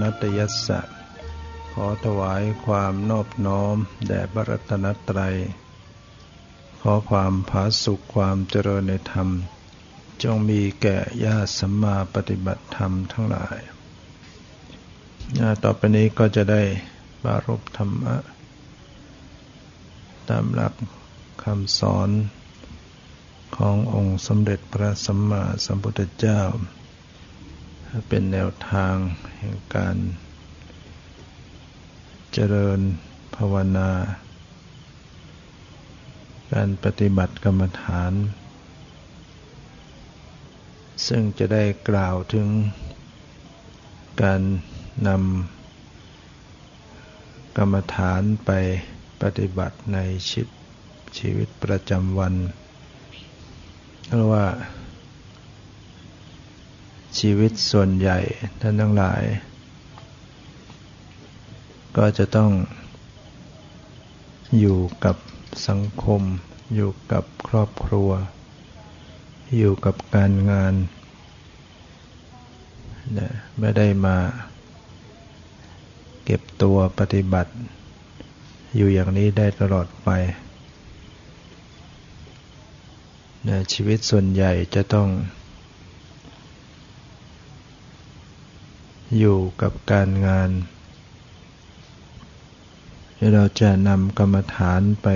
นัตยัตนตยัสสะ ขอถวายความนอบน้อม แด่พระรัตนตรัย ขอความผาสุขความเจริญในธรรม จงมีแก่ญาติสัมมาปฏิบัติธรรมทั้งหลาย ต่อไปนี้ก็จะได้บารบธรรมะ ตามหลักคำสอนขององค์สมเด็จพระสัมมาสัมพุทธเจ้า เป็นแนวทาง แห่งการ เจริญภาวนา การปฏิบัติกรรมฐาน ซึ่งจะได้กล่าวถึง การนำกรรมฐานไปปฏิบัติในชีวิตชีวิตประจำวันเพราะว่า ชีวิตส่วนใหญ่ท่านทั้งหลาย ก็จะต้องอยู่กับสังคม อยู่กับครอบครัว อยู่กับการงาน ไม่ได้มาเก็บตัวปฏิบัติ อยู่อย่างนี้ได้ตลอดไปชีวิตส่วนใหญ่จะต้อง อยู่กับการงาน เราจะนำกรรมฐานไป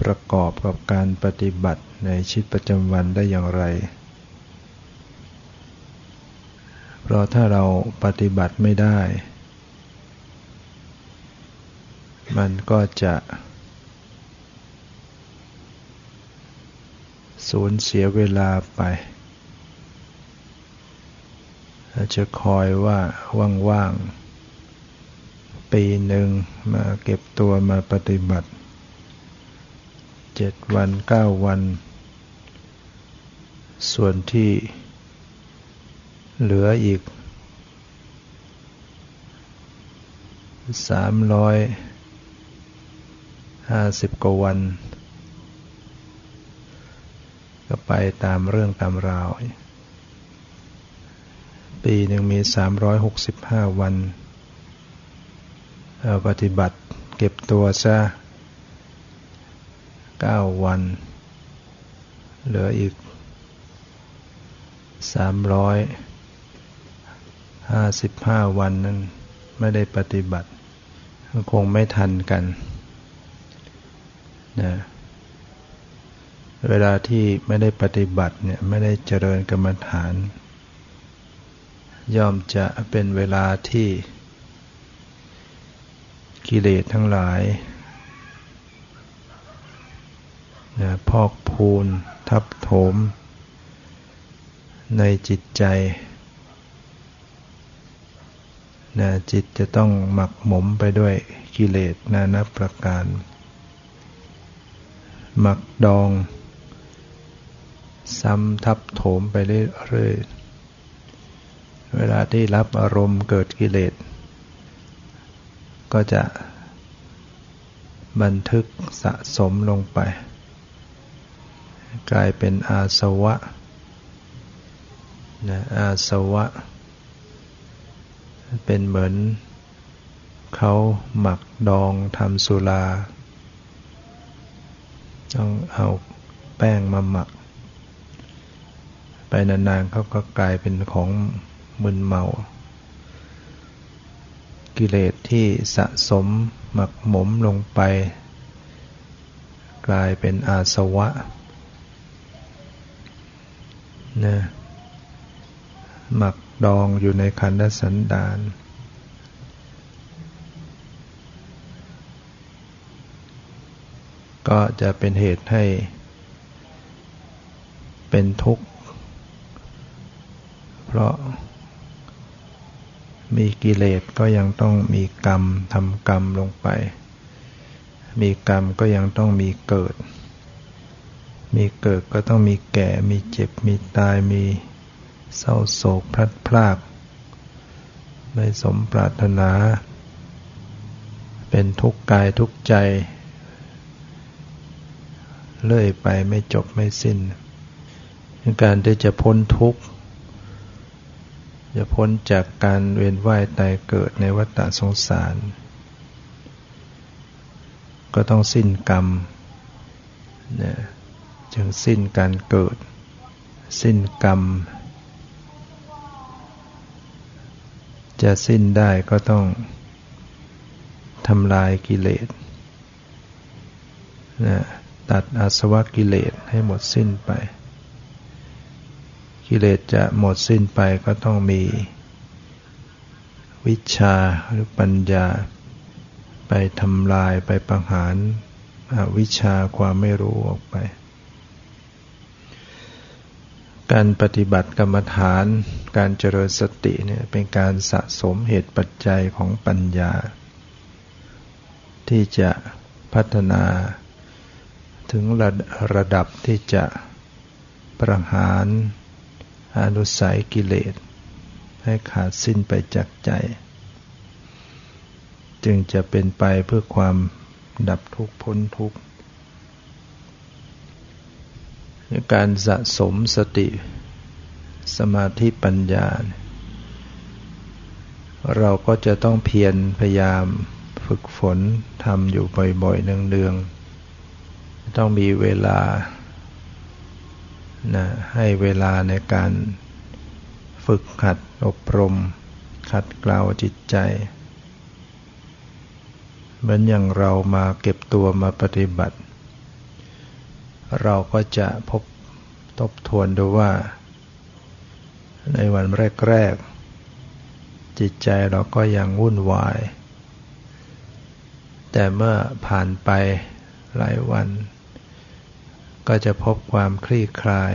ประกอบกับการปฏิบัติในชีวิตประจำวันได้อย่างไร เพราะถ้าเราปฏิบัติไม่ได้ มันก็จะสูญเสียเวลาไป จจะคอยว่าว่างๆ ปีหนึ่งมาเก็บตัวมาปฏิบัติเจ็ดวันเก้าวัน ส่วนที่เหลืออีกสามร้อยห้าสิบกว่าวัน ก็ไปตามเรื่องตามราว ปีหนึ่งมี 365 วันเอาปฏิบัติเก็บตัวซะ 9 วัน เหลืออีก 355 วันนั้นไม่ได้ปฏิบัติ คงไม่ทันกันนะเวลาที่ไม่ได้ปฏิบัติเนี่ยไม่ได้เจริญกรรมฐาน ย่อมจะเป็นเวลาที่ กิเลสทั้งหลายนะพอกพูนทับถม ในจิตใจนะจิตจะต้องหมักหมมไปด้วยกิเลสนานับประการ หมักดอง ซ้ำทับโถมไปเรื่อยๆ เวลาที่รับอารมณ์เกิดกิเลส ก็จะบันทึกสะสมลงไป กลายเป็นอาสวะนะอาสวะ เป็นเหมือนเขาหมักดองทำสุราต้องเอาแป้งมาหมัก ไปนานๆเขาก็กลายเป็นของ มึนเมา กิเลสที่สะสมหมักหมมลงไป กลายเป็นอาสวะนะหมักดองอยู่ในคันธสันดานก็จะเป็นเหตุให้ เป็นทุกข์ เพราะ มีกิเลสก็ยังต้องมีกรรมทำกรรมลงไป มีกรรมก็ยังต้องมีเกิด มีเกิดก็ต้องมีแก่ มีเจ็บ มีตาย มีเศร้าโศกพลัดพราก ไม่สมปรารถนา เป็นทุกข์กายทุกข์ใจ เลื่อยไปไม่จบไม่สิ้น การที่จะพ้นทุกข์ จะพ้นจากการเวียนว่ายตายเกิดในวัฏสงสาร ก็ต้องสิ้นกรรมนะจึงสิ้นการเกิด สิ้นกรรม จะสิ้นได้ก็ต้องทำลายกิเลสนะตัดอาสวะกิเลสให้หมดสิ้นไป กิเลสจะหมดสิ้นไปก็ต้องมี วิชาหรือปัญญา ไปทำลายไปประหารวิชาความไม่รู้ออกไป การปฏิบัติกรรมฐาน การเจริญสติเนี่ยเป็นการสะสมเหตุปัจจัยของปัญญา ที่จะพัฒนาถึงระระดับที่จะประหาร อนุสัยกิเลส ให้ขาดสิ้นไปจากใจ จึงจะเป็นไปเพื่อความดับทุกข์พ้นทุกข์การสะสมสติ สมาธิปัญญา เราก็จะต้องเพียรพยายามฝึกฝนทำอยู่บ่อยๆเนืองๆต้องมีเวลา นะให้เวลาในการฝึกขัดอบรม ขัดเกลาจิตใจ เหมือนอย่างเรามาเก็บตัวมาปฏิบัติ เราก็จะพบทบทวนดูว่า ในวันแรก ๆ จิตใจเราก็ยังวุ่นวาย แต่เมื่อผ่านไปหลายวัน ก็จะพบความคลี่คลาย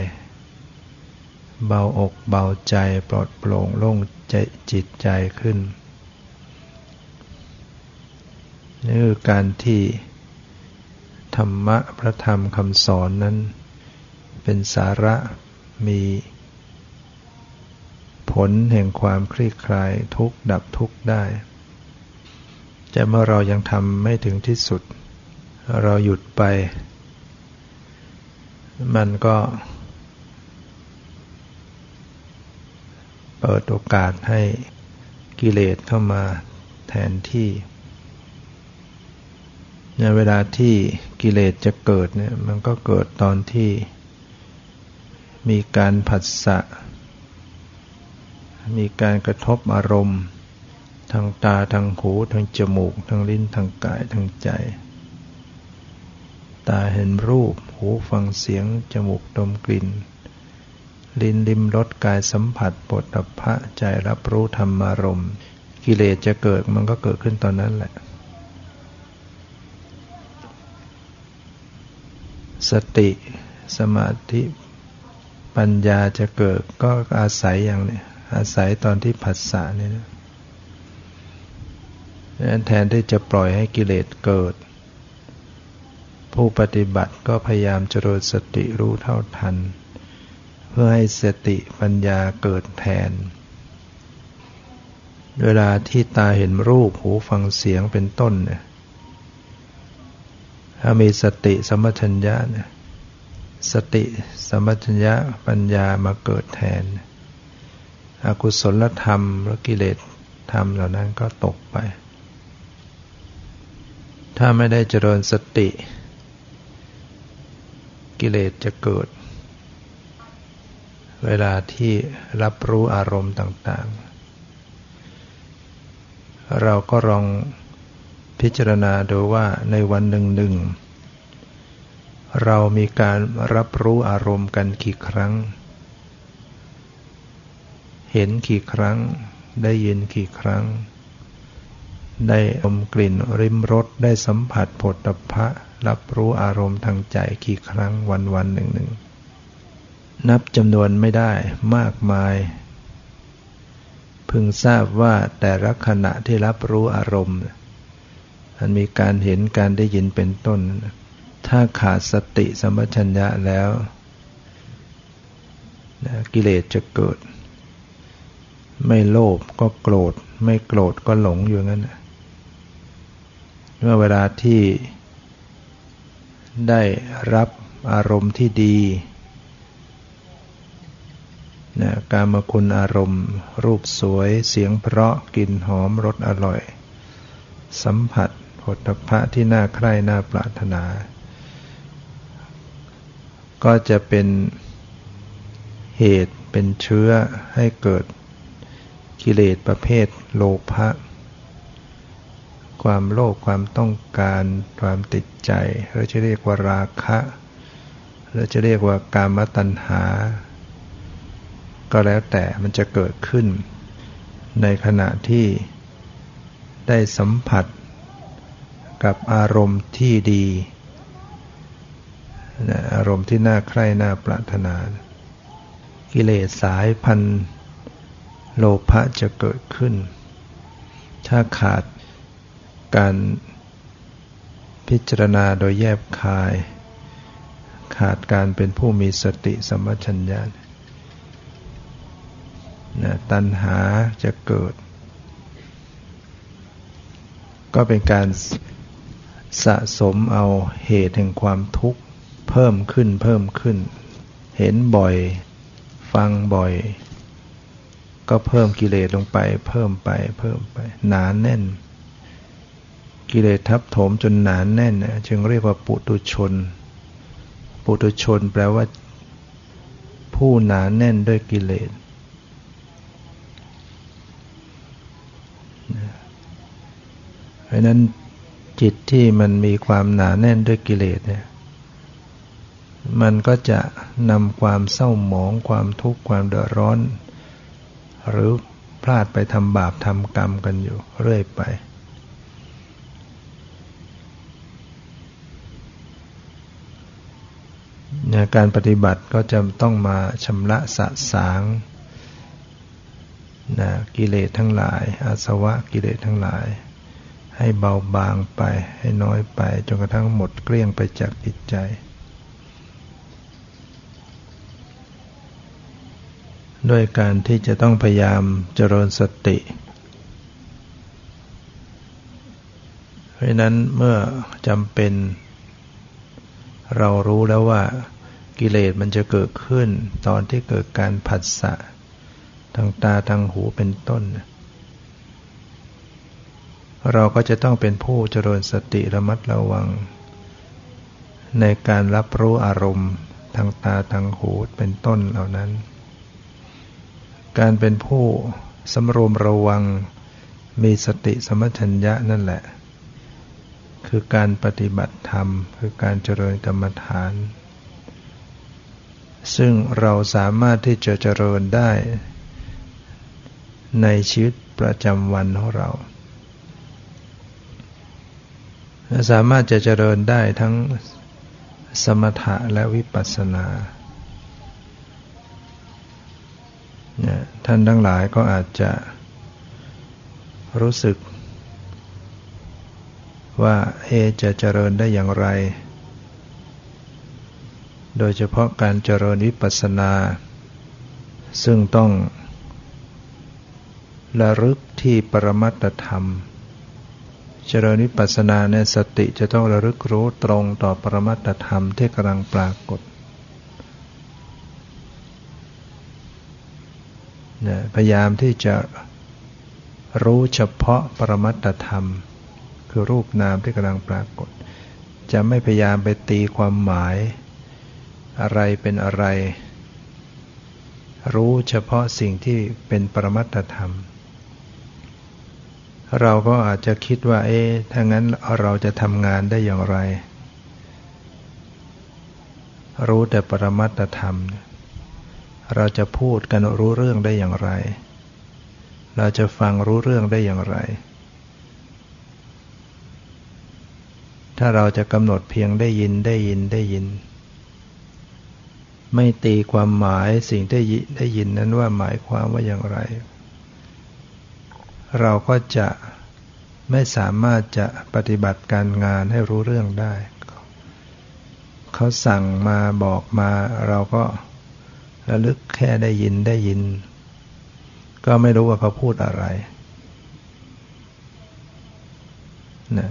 เบาอกเบาใจปลอดโปร่งโล่งใจจิตใจขึ้นนี่คือการที่ธรรมะพระธรรมคำสอนนั้น เป็นสาระมี ผลแห่งความคลี่คลายทุกดับทุกได้ แต่เมื่อเรายังทำไม่ถึงที่สุด เราหยุดไป มันก็ เปิดโอกาสให้กิเลสเข้ามาแทนที่ในเวลาที่กิเลสจะเกิดเนี่ยมันก็เกิดตอนที่ มีการผัสสะ มีการกระทบอารมณ์ ทางตาทางหูทางจมูก ทางลิ้นทางกายทางใจ ตาเห็นรูป หูฟังเสียง จมูกดมกลิ่น ลิ้นลิ้มรสกายสัมผัสปดอัพะใจรับรู้ธรรมารมณ์กิเลสจะเกิดมันก็เกิดขึ้นตอนนั้นแหละ สติสมาธิปัญญาจะเกิดก็อาศัยอย่างนี้อาศัยตอนที่ผัสสะนี่นะแทนที่จะปล่อยให้กิเลสเกิด ผู้ปฏิบัติก็พยายามเจริญสติรู้เท่าทัน เพื่อให้สติปัญญาเกิดแทน เวลาที่ตาเห็นรูปหูฟังเสียงเป็นต้นเนี่ยถ้ามีสติสมัชัญญะเนี่ยสติสมัชัญญะปัญญามาเกิดแทน อกุศลธรรมและกิเลสธรรมเหล่านั้นก็ตกไป ถ้าไม่ได้เจริญสติ กิเลสจะเกิด เวลาที่รับรู้อารมณ์ต่าง ๆ เราก็ลองพิจารณาดูว่าในวันหนึ่งหนึ่งเรามีการรับรู้อารมณ์กันกี่ครั้ง เห็นกี่ครั้ง ได้ยินกี่ครั้ง ได้อมกลิ่นริมรสได้สัมผัสผลตภะรับรู้อารมณ์ทางใจกี่ครั้งวันวันหนึ่งหนึ่งนับจำนวนไม่ได้มากมาย พึงทราบว่าแต่ละขณะที่รับรู้อารมณ์มันมีการเห็นการได้ยินเป็นต้น ถ้าขาดสติสมัชัญญะแล้วกิเลสจะเกิด ไม่โลภก็โกรธ ไม่โกรธก็หลงอยู่งั้น เมื่อเวลาที่ได้รับอารมณ์ที่ดีนะการมคุณอารมณ์ รูปสวยเสียงเพราะกลิ่นหอมรสอร่อย สัมผัสผลพระที่น่าใคร่น่าปรารถนา ก็จะเป็นเหตุเป็นเชื้อให้เกิดกิเลสประเภทโลภะ ความโลภความต้องการ ความติดใจเราจะเรียกว่าราคะเราจะเรียกว่ากามตัณหา ก็แล้วแต่มันจะเกิดขึ้น ในขณะที่ได้สัมผัสกับอารมณ์ที่ดีอารมณ์ที่น่าใคร่น่าปรารถนา กิเลสสายพันโลภะจะเกิดขึ้น ถ้าขาด การพิจารณาโดยแยบคาย ขาดการเป็นผู้มีสติสมัชัญญานะตัณหาจะเกิด ก็เป็นการสะสมเอาเหตุแห่งความทุกข์ เพิ่มขึ้นเพิ่มขึ้น เห็นบ่อย ฟังบ่อย ก็เพิ่มกิเลสลงไป เพิ่มไปเพิ่มไป หนานแน่น กิเลสทับถมจนหนานแน่น จึงเรียกว่าปุตุชน ปุตุชนแปลว่า ผู้หนานแน่นด้วยกิเลส เพราะนั้นจิตที่มันมีความหนาแน่นด้วยกิเลสเนี่ย มันก็จะนำความเศร้าหมองความทุกข์ความเดือดร้อน หรือพลาดไปทำบาปทำกรรมกันอยู่เรื่อยไปนะ การปฏิบัติก็จะต้องมาชำระสะสางนะกิเลสทั้งหลาย อาสวะกิเลสทั้งหลาย ให้เบาบางไปให้น้อยไปจนกระทั่งหมดเกลี้ยงไปจากจิตใจ ด้วยการที่จะต้องพยายามเจริญสติ เพราะนั้นเมื่อจำเป็น เรารู้แล้วว่ากิเลสมันจะเกิดขึ้น ตอนที่เกิดการผัสสะทางตาทางหูเป็นต้น เราก็จะต้องเป็นผู้เจริญสติระมัดระวัง ในการรับรู้อารมณ์ทางตาทางหูเป็นต้นเหล่านั้น การเป็นผู้สำรวมระวังมีสติสมัชัญญะนั่นแหละ คือการปฏิบัติธรรม คือการเจริญกรรมฐาน ซึ่งเราสามารถที่จะเจริญได้ ในชีวิตประจำวันของเรา สามารถจะเจริญได้ทั้งสมถะและวิปัสสนาท่านทั้งหลายก็อาจจะรู้สึก ว่าเอจะเจริญได้อย่างไร โดยเฉพาะการเจริญวิปัสสนา ซึ่งต้องระลึกที่ปรมัตธรรม เจริญวิปัสสนาในสติจะต้องระลึกรู้ตรงต่อปรมัตธรรมที่กำลังปรากฏพยายามที่จะรู้เฉพาะปรมัตธรรม คือรูปนามที่กำลังปรากฏ จะไม่พยายามไปตีความหมาย อะไรเป็นอะไร รู้เฉพาะสิ่งที่เป็นปรมัตธรรม เราก็อาจจะคิดว่า เอ๊ะถ้างั้นเราจะทำงานได้อย่างไร รู้แต่ปรมัตธรรม เราจะพูดกันรู้เรื่องได้อย่างไร เราจะฟังรู้เรื่องได้อย่างไร ถ้าเราจะกำหนดเพียงได้ยินได้ยินได้ยิน ไม่ตีความหมายสิ่งที่ได้ยินนั้นว่าหมายความว่าอย่างไร เราก็จะไม่สามารถจะปฏิบัติการงานให้รู้เรื่องได้ เขาสั่งมาบอกมาเราก็ระลึกแค่ได้ยินได้ยิน ก็ไม่รู้ว่าเขาพูดอะไรนะ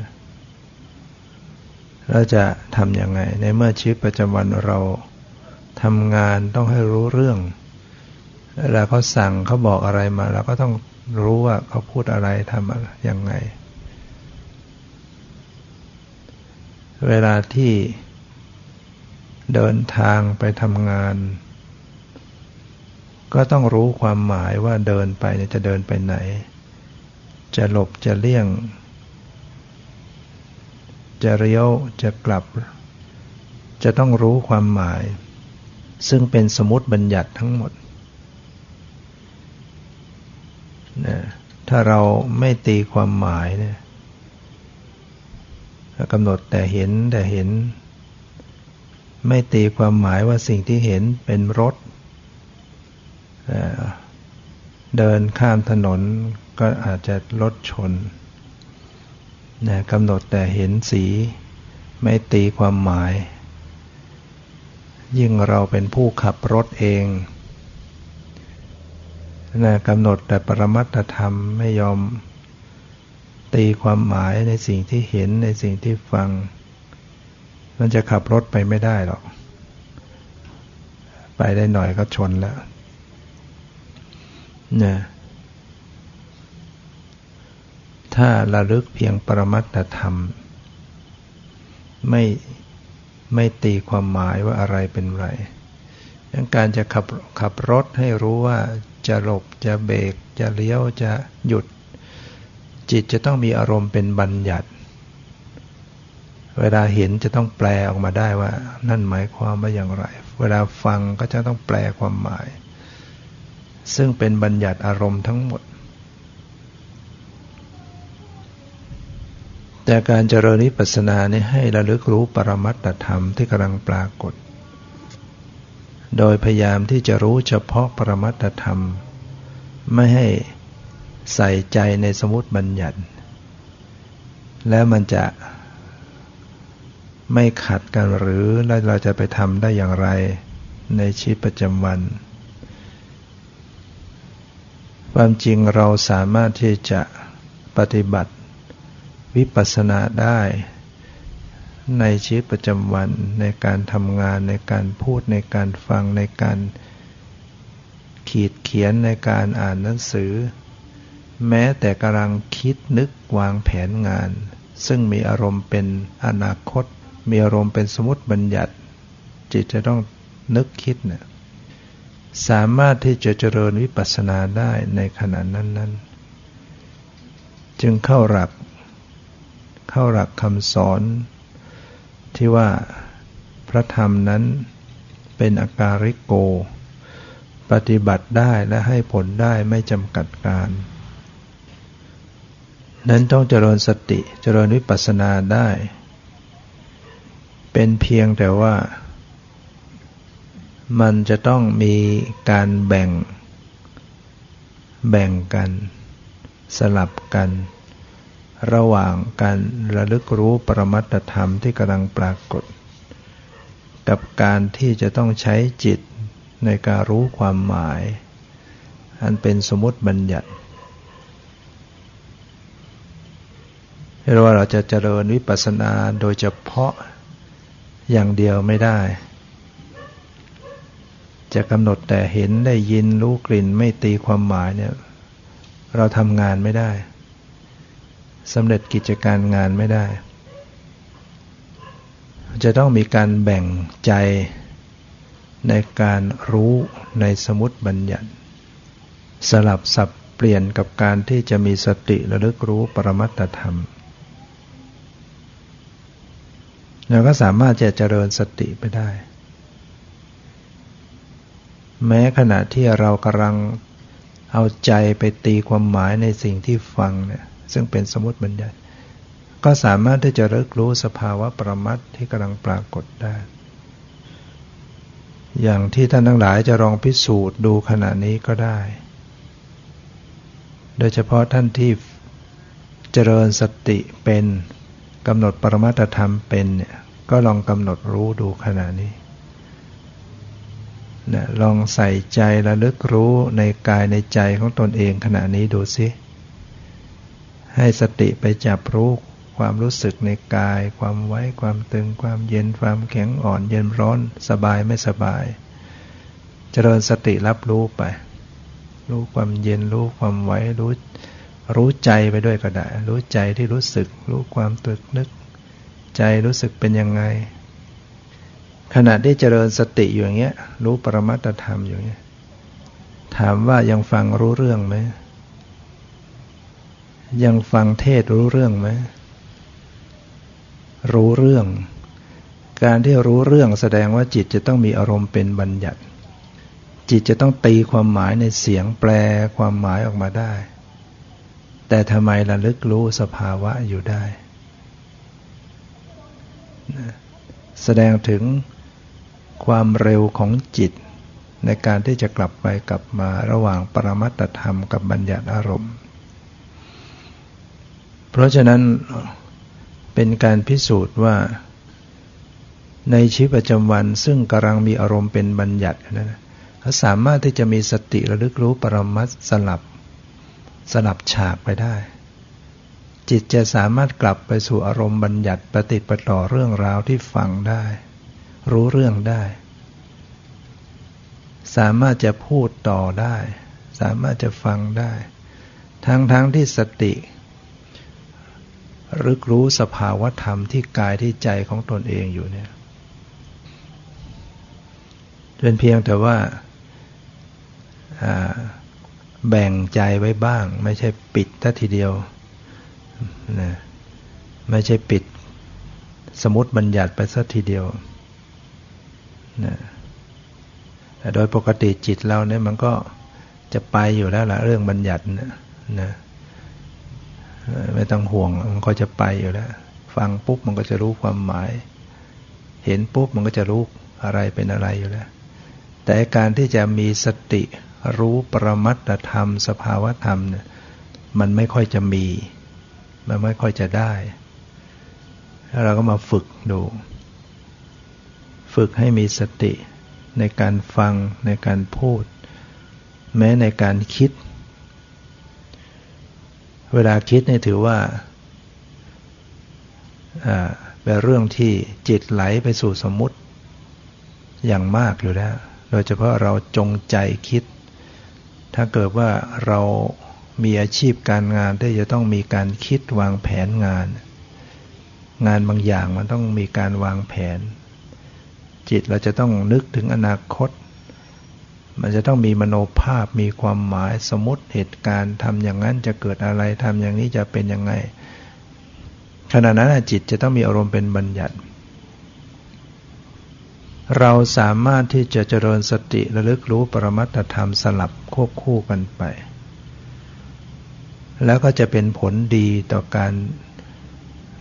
เราจะทำยังไง ในเมื่อชีวิตประจำวันเราทำงานต้องให้รู้เรื่องเวลาเขาสั่งเขาบอกอะไรมาเราก็ต้องรู้ว่าเขาพูดอะไรทำอะไรยังไง เวลาที่เดินทางไปทำงาน ก็ต้องรู้ความหมายว่าเดินไปจะเดินไปไหน จะหลบจะเลี่ยง จะเลี้ยวจะกลับ จะต้องรู้ความหมาย ซึ่งเป็นสมมติบัญญัติทั้งหมดนะถ้าเราไม่ตีความหมายเนี่ยกำหนดแต่เห็นแต่เห็น ไม่ตีความหมายว่าสิ่งที่เห็นเป็นรถ เดินข้ามถนนก็อาจจะรถชน นะกำหนดแต่เห็นสี ไม่ตีความหมาย ยิ่งเราเป็นผู้ขับรถเองนะกำหนดแต่ปรมัตธรรมไม่ยอมตีความหมายในสิ่งที่เห็นในสิ่งที่ฟัง มันจะขับรถไปไม่ได้หรอก ไปได้หน่อยก็ชนแล้วนะ ถ้าระลึกเพียงปรมัตธรรม ไม่ไม่ตีความหมายว่าอะไรเป็นไรการจะขับขับรถให้รู้ว่าจะหลบจะเบรกจะเลี้ยวจะหยุด จิตจะต้องมีอารมณ์เป็นบัญญัติ เวลาเห็นจะต้องแปลออกมาได้ว่า นั่นหมายความว่าอย่างไร เวลาฟังก็จะต้องแปลความหมาย ซึ่งเป็นบัญญัติอารมณ์ทั้งหมด แต่การเจริญนิพพานานี่ให้ระลึกรู้ปรมัตตธรรมที่กำลังปรากฏ โดยพยายามที่จะรู้เฉพาะปรมัตธรรม ไม่ให้ใส่ใจในสมุติบัญญัติ แล้วมันจะไม่ขัดกันหรือเราจะไปทำได้อย่างไรในชีวิตประจำวัน ความจริงเราสามารถที่จะปฏิบัติ วิปัสสนาได้ ในชีวิตประจำวันในการทำงานในการพูดในการฟังในการขีดเขียนในการอ่านหนังสือ แม้แต่กำลังคิดนึกวางแผนงาน ซึ่งมีอารมณ์เป็นอนาคต มีอารมณ์เป็นสมมติบัญญัติ จิตจะต้องนึกคิดเนี่ยสามารถที่จะเจริญวิปัสสนาได้ในขณะนั้น ๆ จึงเข้าหลัก เข้าหลักคำสอน ที่ว่าพระธรรมนั้นเป็นอาการิโก ปฏิบัติได้และให้ผลได้ไม่จำกัดการ นั้นต้องเจริญสติเจริญวิปัสสนาได้ เป็นเพียงแต่ว่า มันจะต้องมีการแบ่ง แบ่งกัน สลับกัน ระหว่างการระลึกรู้ปรมัตธรรมที่กำลังปรากฏ กับการที่จะต้องใช้จิตในการรู้ความหมาย อันเป็นสมมติบัญญัติเรียกว่าเราจะเจริญวิปัสสนาโดยเฉพาะอย่างเดียวไม่ได้ จะกำหนดแต่เห็นได้ยินรู้กลิ่นไม่ตีความหมายเนี่ย เราทำงานไม่ได้ สำเร็จกิจการงานไม่ได้ จะต้องมีการแบ่งใจในการรู้ในสมุติบัญญัติ สลับสับเปลี่ยนกับการที่จะมีสติระลึกรู้ปรมัตธรรมเราก็สามารถจะเจริญสติไปได้ แม้ขณะที่เรากำลังเอาใจไปตีความหมายในสิ่งที่ฟังเนี่ย ซึ่งเป็นสมมติบัญญัติ ก็สามารถที่จะรึกรู้สภาวะประมัดที่กำลังปรากฏได้ อย่างที่ท่านทั้งหลายจะลองพิสูจน์ดูขณะนี้ก็ได้ โดยเฉพาะท่านที่เจริญสติเป็นกำหนดปรมัตธรรมเป็นเนี่ยก็ลองกำหนดรู้ดูขณะนี้นะลองใส่ใจระลึกรู้ในกายในใจของตนเองขณะนี้ดูสิ ให้สติไปจับรู้ความรู้สึกในกาย ความไว้ความตึง ความเย็นความแข็งอ่อนเย็นร้อน สบายไม่สบาย เจริญสติรับรู้ไป รู้ความเย็นรู้ความไหวรู้รู้ใจไปด้วยก็ได้ รู้ใจที่รู้สึก รู้ความตึกนึก ใจรู้สึกเป็นยังไง ขณะที่เจริญสติอยู่อย่างเงี้ย รู้ปรมัตธรรมอยู่เงี้ย ถามว่ายังฟังรู้เรื่องไหม ยังฟังเทศรู้เรื่องไหมรู้เรื่อง การที่รู้เรื่องแสดงว่าจิตจะต้องมีอารมณ์เป็นบัญญัติ จิตจะต้องตีความหมายในเสียงแปลความหมายออกมาได้ แต่ทำไมระลึกรู้สภาวะอยู่ได้ แสดงถึงความเร็วของจิตในการที่จะกลับไปกลับมาระหว่างปรมัตธรรมกับบัญญัติอารมณ์ เพราะฉะนั้นเป็นการพิสูจน์ว่า ในชีวิตประจำวันซึ่งกำลังมีอารมณ์เป็นบัญญัตินะเขาสามารถที่จะมีสติระลึกรู้ปรมัตสลับสลับฉากไปได้ จิตจะสามารถกลับไปสู่อารมณ์บัญญัติปฏิปต่อเรื่องราวที่ฟังได้ รู้เรื่องได้ สามารถจะพูดต่อได้ สามารถจะฟังได้ ทั้งทั้งที่สติ รึกรู้สภาวธรรมที่กายที่ใจของตนเองอยู่เนี่ยเป็นเพียงแต่ว่าแบ่งใจไว้บ้าง ไม่ใช่ปิดทัทีเดียวนะไม่ใช่ปิดสมุติบัญญัติไปสัทีเดียวนะแต่โดยปกติจิตเราเนี่ยมันก็จะไปอยู่แล้วละเรื่องบัญญัตินะนะ ไม่ต้องห่วงมันก็จะไปอยู่แล้ว ฟังปุ๊บมันก็จะรู้ความหมาย เห็นปุ๊บมันก็จะรู้อะไรเป็นอะไรอยู่แล้ว แต่การที่จะมีสติรู้ปรมัตธรรม สภาวธรรมเนี่ยมันไม่ค่อยจะมี มันไม่ค่อยจะได้แล้วเราก็มาฝึกดู ฝึกให้มีสติในการฟังในการพูด แม้ในการคิด เวลาคิดเนี่ยถือว่าเป็นเรื่องที่จิตไหลไปสู่สมมติอย่างมากอยู่แล้ว โดยเฉพาะเราจงใจคิด ถ้าเกิดว่าเรามีอาชีพการงานที่จะต้องมีการคิดวางแผนงาน งานบางอย่างมันต้องมีการวางแผน จิตเราจะต้องนึกถึงอนาคต มันจะต้องมีมโนภาพมีความหมายสมมติเหตุการณ์ทำอย่างนั้นจะเกิดอะไรทำอย่างนี้จะเป็นยังไงขณะนั้นจิตจะต้องมีอารมณ์เป็นบัญญัติ เราสามารถที่จะเจริญสติระลึกรู้ปรมัตธรรมสลับควบคู่กันไป แล้วก็จะเป็นผลดีต่อการ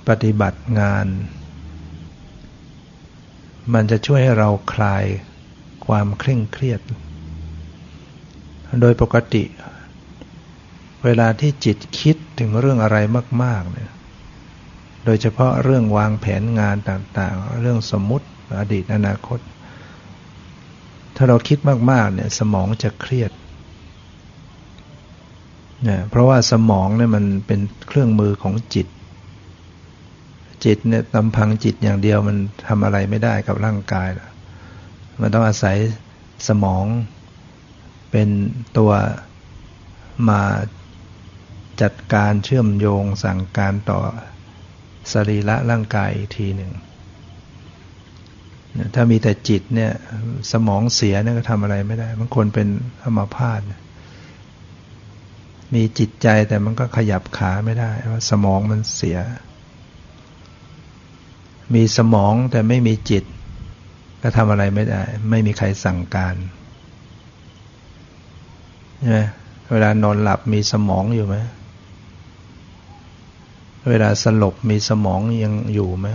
ปฏิบัติงาน มันจะช่วยให้เราคลายความเคร่งเครียด โดยปกติ เวลาที่จิตคิดถึงเรื่องอะไรมาก ๆ เนี่ย โดยเฉพาะเรื่องวางแผนงานต่างๆ เรื่องสมมุติอดีตอนาคต ถ้าเราคิดมาก ๆ เนี่ย สมองจะเครียดเนี่ยเพราะว่าสมองเนี่ยมันเป็นเครื่องมือของจิต จิตเนี่ยลำพังจิตอย่างเดียวมันทำอะไรไม่ได้กับร่างกาย มันต้องอาศัยสมอง เป็นตัวมาจัดการเชื่อมโยงสั่งการต่อสรีระร่างกายอีกทีหนึ่ง ถ้ามีแต่จิตเนี่ยสมองเสียเนี่ยก็ทำอะไรไม่ได้บางคนเป็นอัมาพาตมีจิตใจแต่มันก็ขยับขาไม่ได้ว่าสมองมันเสีย มีสมองแต่ไม่มีจิต ก็ทำอะไรไม่ได้ ไม่มีใครสั่งการ เวลานอนหลับมีสมองอยู่ไหม เวลาสลบมีสมองยังอยู่ไหม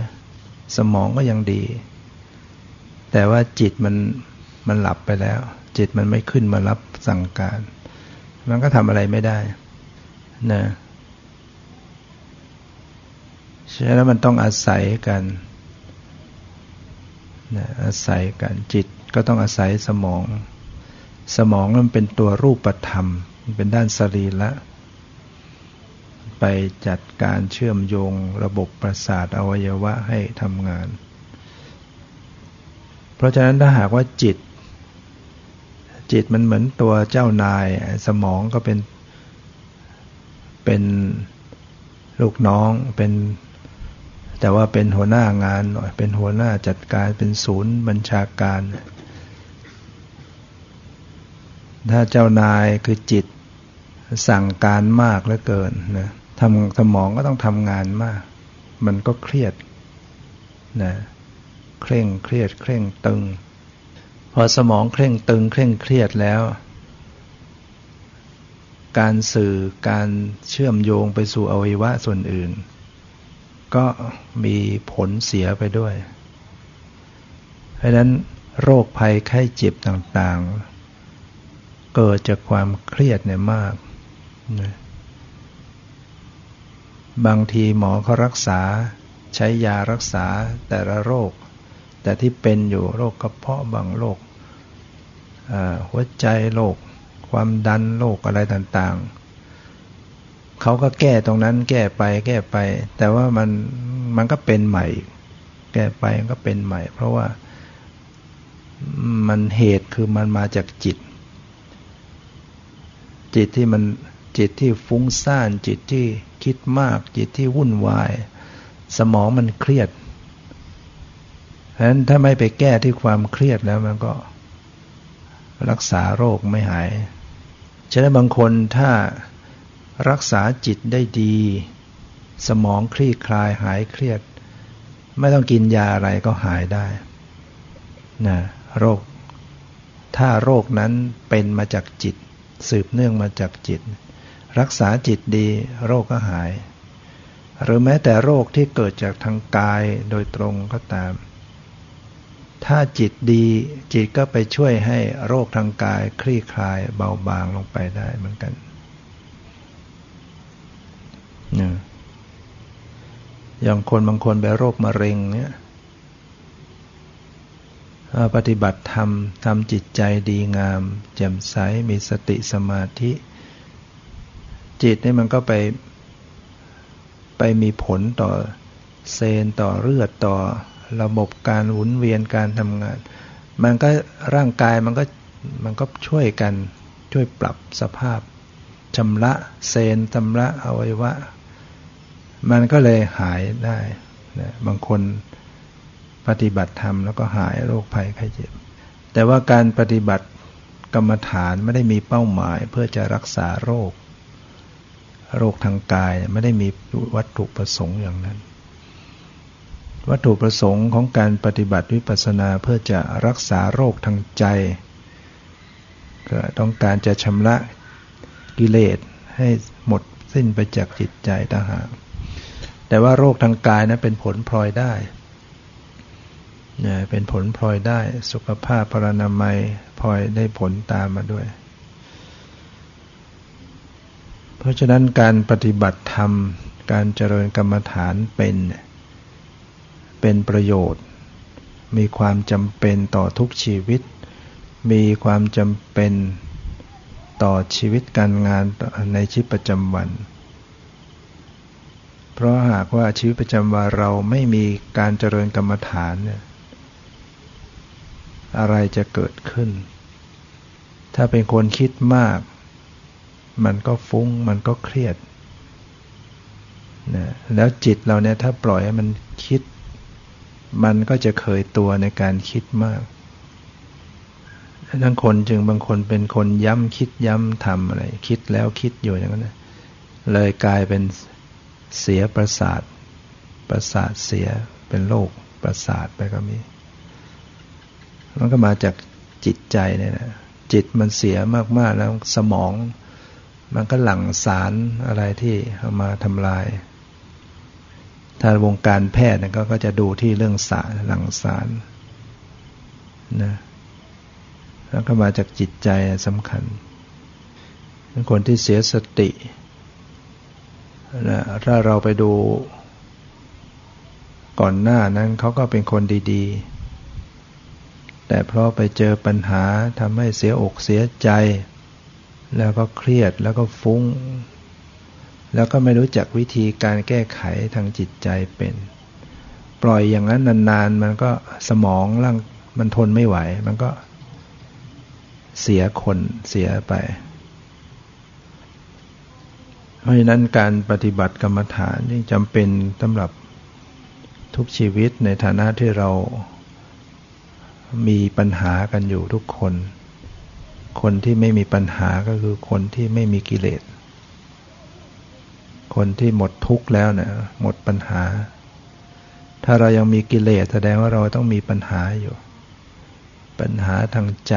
สมองก็ยังดี แต่ว่าจิตมันมันหลับไปแล้ว จิตมันไม่ขึ้นมารับสั่งการ มันก็ทำอะไรไม่ได้นะฉะนั้นมันต้องอาศัยกันนะอาศัยกันจิตก็ต้องอาศัยสมอง สมองมันเป็นตัวรูปธรรม มันเป็นด้านสรีระไปจัดการเชื่อมโยงระบบประสาทอวัยวะให้ทำงาน เพราะฉะนั้นถ้าหากว่าจิต จิตมันเหมือนตัวเจ้านาย สมองก็เป็น เป็นลูกน้องเป็นแต่ว่าเป็นหัวหน้างานหน่อยเป็นหัวหน้าจัดการเป็นศูนย์บัญชาการ ถ้าเจ้านายคือจิตสั่งการมากเหลือเกินนะทำสมองก็ต้องทำงานมาก มันก็เครียดนะเคร่งเครียด เคร่งตึง พอสมองเคร่งตึง เคร่งเครียดแล้ว การสื่อการเชื่อมโยงไปสู่อวัยวะส่วนอื่น ก็มีผลเสียไปด้วย เพราะนั้นโรคภัยไข้เจ็บต่างๆ เกิดจากความเครียดเนี่ยมากนะบางทีหมอเขารักษาใช้ยารักษาแต่ละโรค แต่ที่เป็นอยู่โรคกระเพาะบางโรคหัวใจโรคความดันโรคอะไรต่างๆ เขาก็แก้ตรงนั้นแก้ไปแก้ไป แต่ว่ามันมันก็เป็นใหม่ แก้ไปมันก็เป็นใหม่ เพราะว่ามันเหตุคือมันมาจากจิต จิตที่มันจิตที่ฟุ้งซ่านจิตที่คิดมาก จิตที่วุ่นวาย สมองมันเครียดฉะนั้นถ้าไม่ไปแก้ที่ความเครียดแล้วมันก็รักษาโรคไม่หาย ฉะนั้นบางคนถ้ารักษาจิตได้ดี สมองคลี่คลายหายเครียด ไม่ต้องกินยาอะไรก็หายได้นะโรค ถ้าโรคนั้นเป็นมาจากจิต สืบเนื่องมาจากจิต รักษาจิตดีโรคก็หาย หรือแม้แต่โรคที่เกิดจากทางกายโดยตรงก็ตาม ถ้าจิตดีจิตก็ไปช่วยให้โรคทางกายคลี่คลายเบาบางลงไปได้เหมือนกันอย่างคนบางคนเป็นโรคมะเร็งเนี่ย ปฏิบัติธรรมทำจิตใจดีงาม แจ่มใสมีสติสมาธิ จิตนี่มันก็ไป ไปมีผลต่อเซนต่อเลือดต่อระบบการหมุนเวียนการทำงาน มันก็ร่างกายมันก็มันก็ช่วยกันช่วยปรับสภาพชำระเซนชำระอวัยวะ มันก็เลยหายได้นะบางคน ปฏิบัติธรรมแล้วก็หายโรคภัยไข้เจ็บ แต่ว่าการปฏิบัติกรรมฐานไม่ได้มีเป้าหมายเพื่อจะรักษาโรค โรคทางกายไม่ได้มีวัตถุประสงค์อย่างนั้น วัตถุประสงค์ของการปฏิบัติวิปัสสนาเพื่อจะรักษาโรคทางใจก็ต้องการจะชำระกิเลสให้หมดสิ้นไปจากจิตใจต่างหากแต่ว่าโรคทางกายนะั้นเป็นผลพลอยได้ เป็นผลพลอยได้สุขภาพพรณนามัยพลอยได้ผลตามมาด้วย เพราะฉะนั้นการปฏิบัติธรรม การเจริญกรรมฐานเป็นเป็นประโยชน์ มีความจำเป็นต่อทุกชีวิต มีความจำเป็นต่อชีวิตการงานในชีวิตประจำวัน เพราะหากว่าชีวิตประจำวันเราไม่มีการเจริญกรรมฐานเนี่ย อะไรจะเกิดขึ้น ถ้าเป็นคนคิดมาก มันก็ฟุ้งมันก็เครียดนะแล้วจิตเราเนี่ยถ้าปล่อยให้มันคิด มันก็จะเคยตัวในการคิดมากทั้งคนจึงบางคนเป็นคนย้ำคิดย้ำทำอะไร คิดแล้วคิดอยู่อย่างนั้นเลยกลายเป็นเสียประสาท ประสาทเสียเป็นโรคประสาทไปก็มี มันก็มาจากจิตใจเนี่ยนะจิตมันเสียมากๆแล้วสมอง มันก็หลั่งสารอะไรที่เอามาทำลายถ้าวงการแพทย์ก็ก็จะดูที่เรื่องสารหลั่งสารนะแล้วก็มาจากจิตใจสำคัญคนที่เสียสตินะถ้าเราไปดูก่อนหน้านั้นเขาก็เป็นคนดี ๆ แต่เพราะไปเจอปัญหาทำให้เสียอกเสียใจ แล้วก็เครียดแล้วก็ฟุง้ง แล้วก็ไม่รู้จักวิธีการแก้ไขทางจิตใจเป็น ปล่อยอย่างนั้นนานๆ มันก็สมองร่างมันทนไม่ไหว มันก็เสียคนเสียไป เพราะฉะนั้นการปฏิบัติกรรมฐานยิ่งจำเป็นสำหรับทุกชีวิตในฐานะที่เรา มีปัญหากันอยู่ทุกคน คนที่ไม่มีปัญหาก็คือคนที่ไม่มีกิเลส คนที่หมดทุกข์แล้วเนะี่ยหมดปัญหา ถ้าเรายังมีกิเลสแสดงว่าเราต้องมีปัญหาอยู่ ปัญหาทางใจ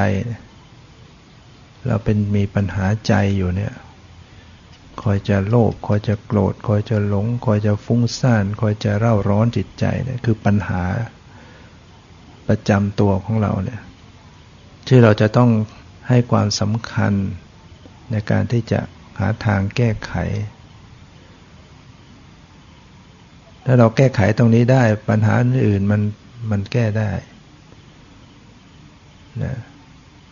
เราเป็นมีปัญหาใจอยู่เนี่ยคอยจะโลภคอยจะโกรธ คอยจะหลง คอยจะฟุ้งซ่าน คอยจะเร่าร้อนจิตใจเนี่ยคือปัญหา ประจำตัวของเราเนี่ยที่เราจะต้องให้ความสำคัญในการที่จะหาทางแก้ไข ถ้าเราแก้ไขตรงนี้ได้ปัญหาอื่นมันมันแก้ได้นะ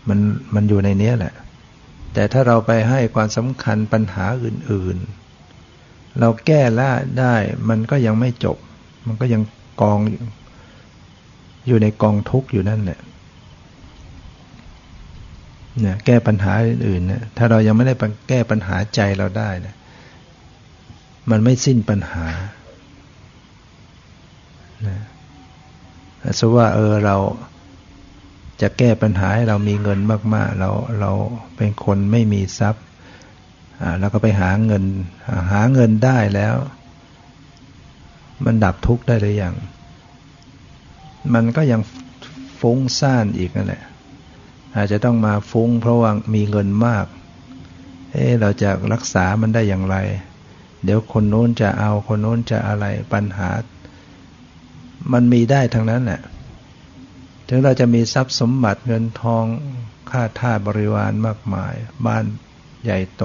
มันมันอยู่ในนี้แหละ แต่ถ้าเราไปให้ความสำคัญปัญหาอื่น ๆ เราแก้ละได้มันก็ยังไม่จบ มันก็ยังกอง อยู่ในกองทุกข์อยู่นั่นแหละเนี่ยแก้ปัญหาอื่นๆเนี่ยถ้าเรายังไม่ได้แก้ปัญหาใจเราได้นะมันไม่สิ้นปัญหานะสมว่าเออเราจะแก้ปัญหาให้เรามีเงินมาก ๆ เราเราเป็นคนไม่มีทรัพย์แล้วก็ไปหาเงินหาเงินได้แล้ว มันดับทุกข์ได้หรือยัง มันก็ยังฟุ้งซ่านอีกนั่นแหละ อาจจะต้องมาฟุ้งเพราะว่ามีเงินมาก เอ๊เราจะรักษามันได้อย่างไร เดี๋ยวคนโน้นจะเอาคนโน้นจะอะไรปัญหา มันมีได้ทั้งนั้นแหละ ถึงเราจะมีทรัพย์สมบัติเงินทองค่าท่าบริวารมากมาย บ้านใหญ่โต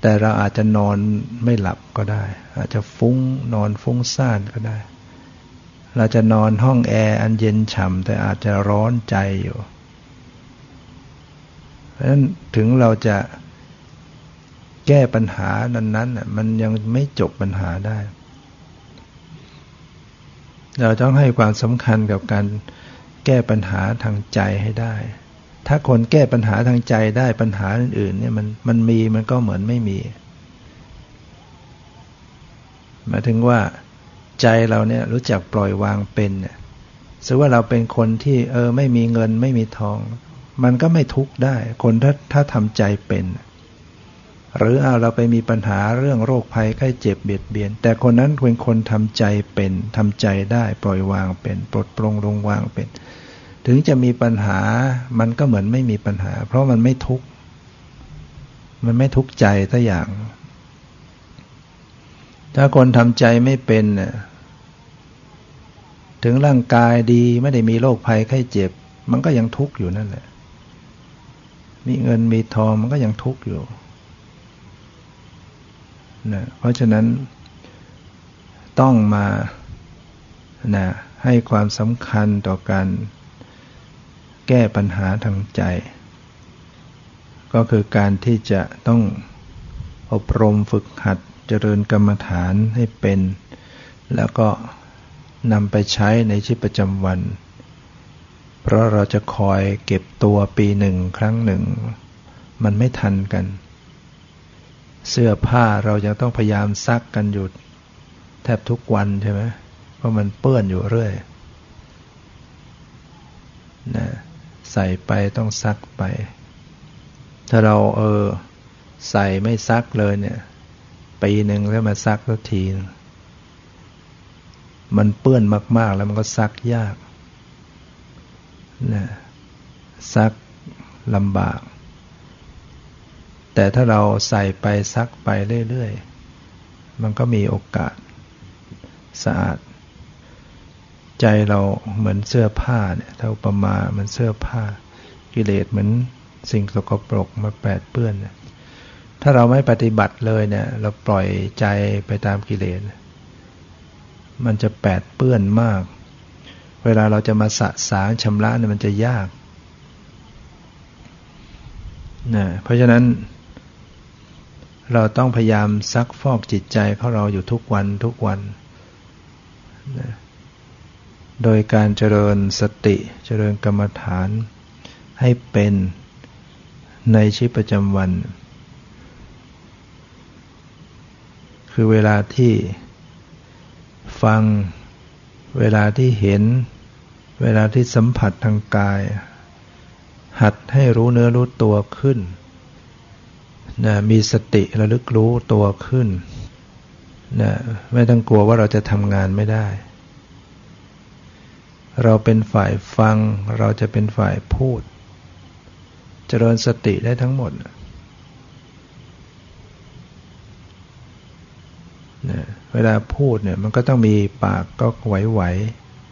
แต่เราอาจจะนอนไม่หลับก็ได้ อาจจะฟุ้งนอนฟุ้งซ่านก็ได้ เราจะนอนห้องแอร์อันเย็นฉ่ำแต่อาจจะร้อนใจอยู่ เพราะฉะนั้นถึงเราจะแก้ปัญหานั้นๆมันยังไม่จบปัญหาได้ เราต้องให้ความสำคัญกับการแก้ปัญหาทางใจให้ได้ ถ้าคนแก้ปัญหาทางใจได้ปัญหาอื่นๆเนี่ยมันมันมีมันก็เหมือนไม่มีหมายถึงว่า ใจเราเนี่ยรู้จักปล่อยวางเป็นเนี่ยสมว่าเราเป็นคนที่เออไม่มีเงินไม่มีทอง มันก็ไม่ทุกข์ได้ คนถ้าถ้าทำใจเป็น หรือเอาเราไปมีปัญหาเรื่องโรคภัยไข้เจ็บเบียดเบียน แต่คนนั้นเป็นคนทำใจเป็นทำใจได้ปล่อยวางเป็น ปลดปลงลงวางเป็น ถึงจะมีปัญหามันก็เหมือนไม่มีปัญหา เพราะมันไม่ทุกข์มันไม่ทุกข์ใจถ้าอย่าง ถ้าคนทำใจไม่เป็นเนี่ย ถึงร่างกายดีไม่ได้มีโรคภัยไข้เจ็บ มันก็ยังทุกข์อยู่นั่นแหละ มีเงินมีทองมันก็ยังทุกข์อยู่นะเพราะฉะนั้นต้องมานะให้ความสำคัญต่อการแก้ปัญหาทางใจ ก็คือการที่จะต้องอบรมฝึกหัดเจริญกรรมฐานให้เป็น แล้วก็ นำไปใช้ในชีวิตประจำวัน เพราะเราจะคอยเก็บตัวปีหนึ่งครั้งหนึ่ง มันไม่ทันกัน เสื้อผ้าเรายังต้องพยายามซักกันอยู่แทบทุกวันใช่ไหมเพราะมันเปื้อนอยู่เรื่อยนะใส่ไปต้องซักไป ถ้าเราเออใส่ไม่ซักเลยเนี่ย ปีหนึ่งแล้วมาซักสักทีนึง มันเปื้อนมาก ๆ แล้วมันก็ซักยากนะซักลำบาก แต่ถ้าเราใส่ไปซักไปเรื่อย ๆ มันก็มีโอกาสสะอาด ใจเราเหมือนเสื้อผ้าเนี่ยถ้าอุปมาเหมือนเสื้อผ้า กิเลสเหมือนสิ่งสกปรกมาแปดเปื้อนเนี่ยถ้าเราไม่ปฏิบัติเลยเนี่ย เราปล่อยใจไปตามกิเลส มันจะแปดเปื้อนมาก เวลาเราจะมาสะสางชำระเนี่ยมันจะยากนะเพราะฉะนั้น เราต้องพยายามซักฟอกจิตใจของเราอยู่ทุกวันทุกวันนะโดยการเจริญสติเจริญกรรมฐานให้เป็นในชีวิตประจำวัน คือเวลาที่ ฟัง เวลาที่เห็น เวลาที่สัมผัสทางกาย หัดให้รู้เนื้อรู้ตัวขึ้นนะมีสติระลึกรู้ตัวขึ้นนะไม่ต้องกลัวว่าเราจะทำงานไม่ได้ เราเป็นฝ่ายฟัง เราจะเป็นฝ่ายพูด เจริญสติได้ทั้งหมดนะ เวลาพูดเนี่ยมันก็ต้องมีปากก็ไหว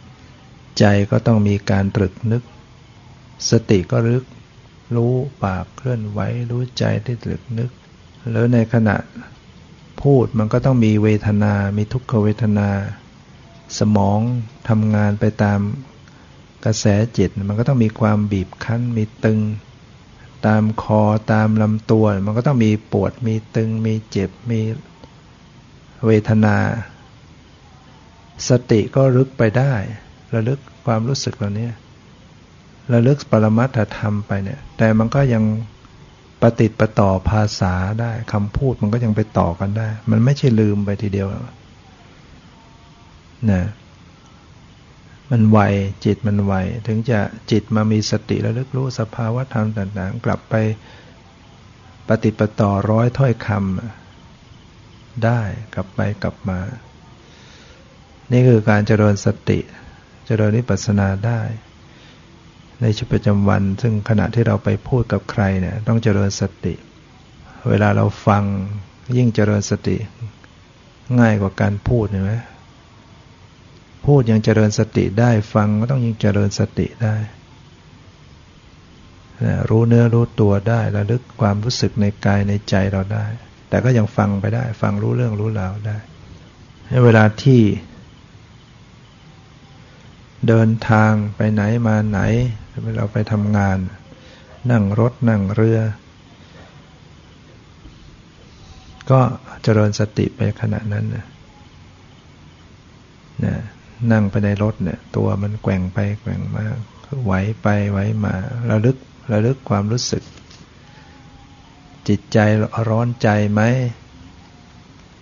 ๆ ใจก็ต้องมีการตรึกนึก สติก็รึก รู้ปากเคลื่อนไหว รู้ใจที่ตรึกนึก แล้วในขณะพูดมันก็ต้องมีเวทนา มีทุกขเวทนา สมองทำงานไปตามกระแสจิต มันก็ต้องมีความบีบคั้น มีตึง ตามคอตามลำตัว มันก็ต้องมีปวด มีตึง มีเจ็บ มี เวทนา สติก็ลึกไปได้ ระลึกความรู้สึกเหล่านี้ระลึกปรมัตถธรรมไปเนี่ย แต่มันก็ยังปฏิติประต่อภาษาได้คำพูดมันก็ยังไปต่อกันได้ มันไม่ใช่ลืมไปทีเดียวนะมันไวจิตมันไวถึงจะจิตมามีสติระลึกรู้สภาวะธรรมต่าง ๆ กลับไปปฏิปต่อร้อยถ้อยคำ ได้กลับไปกลับมา นี่คือการเจริญสติ เจริญนิพพานาได้ ในชีวิตประจำวัน ซึ่งขณะที่เราไปพูดกับใครเนี่ยต้องเจริญสติ เวลาเราฟังยิ่งเจริญสติ ง่ายกว่าการพูดเห็นไหมพูดยังเจริญสติได้ฟังก็ต้องยิ่งเจริญสติได้รู้เนื้อรู้ตัวได้ระลึกความรู้สึกในกายในใจเราได้ แต่ก็ยังฟังไปได้ ฟังรู้เรื่องรู้ราวได้เวลาที่เดินทางไปไหนมาไหนเราไปทำงาน นั่งรถนั่งเรือ ก็เจริญสติไปขณะนั้นนะนะนั่งไปในรถเนี่ย ตัวมันแกว่งไปแกว่งมาไหวไปไหวมาระลึกระลึกความรู้สึก จิตใจร้อนใจไหม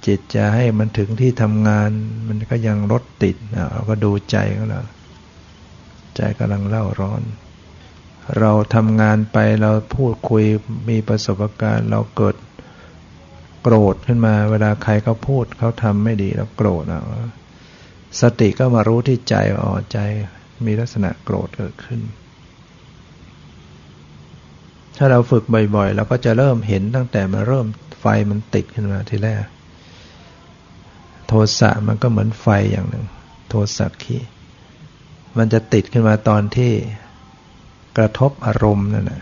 จิตจะให้มันถึงที่ทำงาน มันก็ยังรถติดเราก็ดูใจของเราใจกำลังเล่าร้อน เราทำงานไปเราพูดคุยมีประสบการณ์เราเกิดโกรธขึ้นมา เวลาใครเขาพูดเขาทำไม่ดีเราโกรธอะสติก็มารู้ที่ใจอ๋อใจมีลักษณะโกรธเกิดขึ้น ถ้าเราฝึกบ่อยๆเราก็จะเริ่มเห็นตั้งแต่มาเริ่มไฟมันติดขึ้นมาทีแรก โทสะมันก็เหมือนไฟอย่างหนึ่ง โทสะขีมันจะติดขึ้นมาตอนที่กระทบอารมณ์นั่นแหละ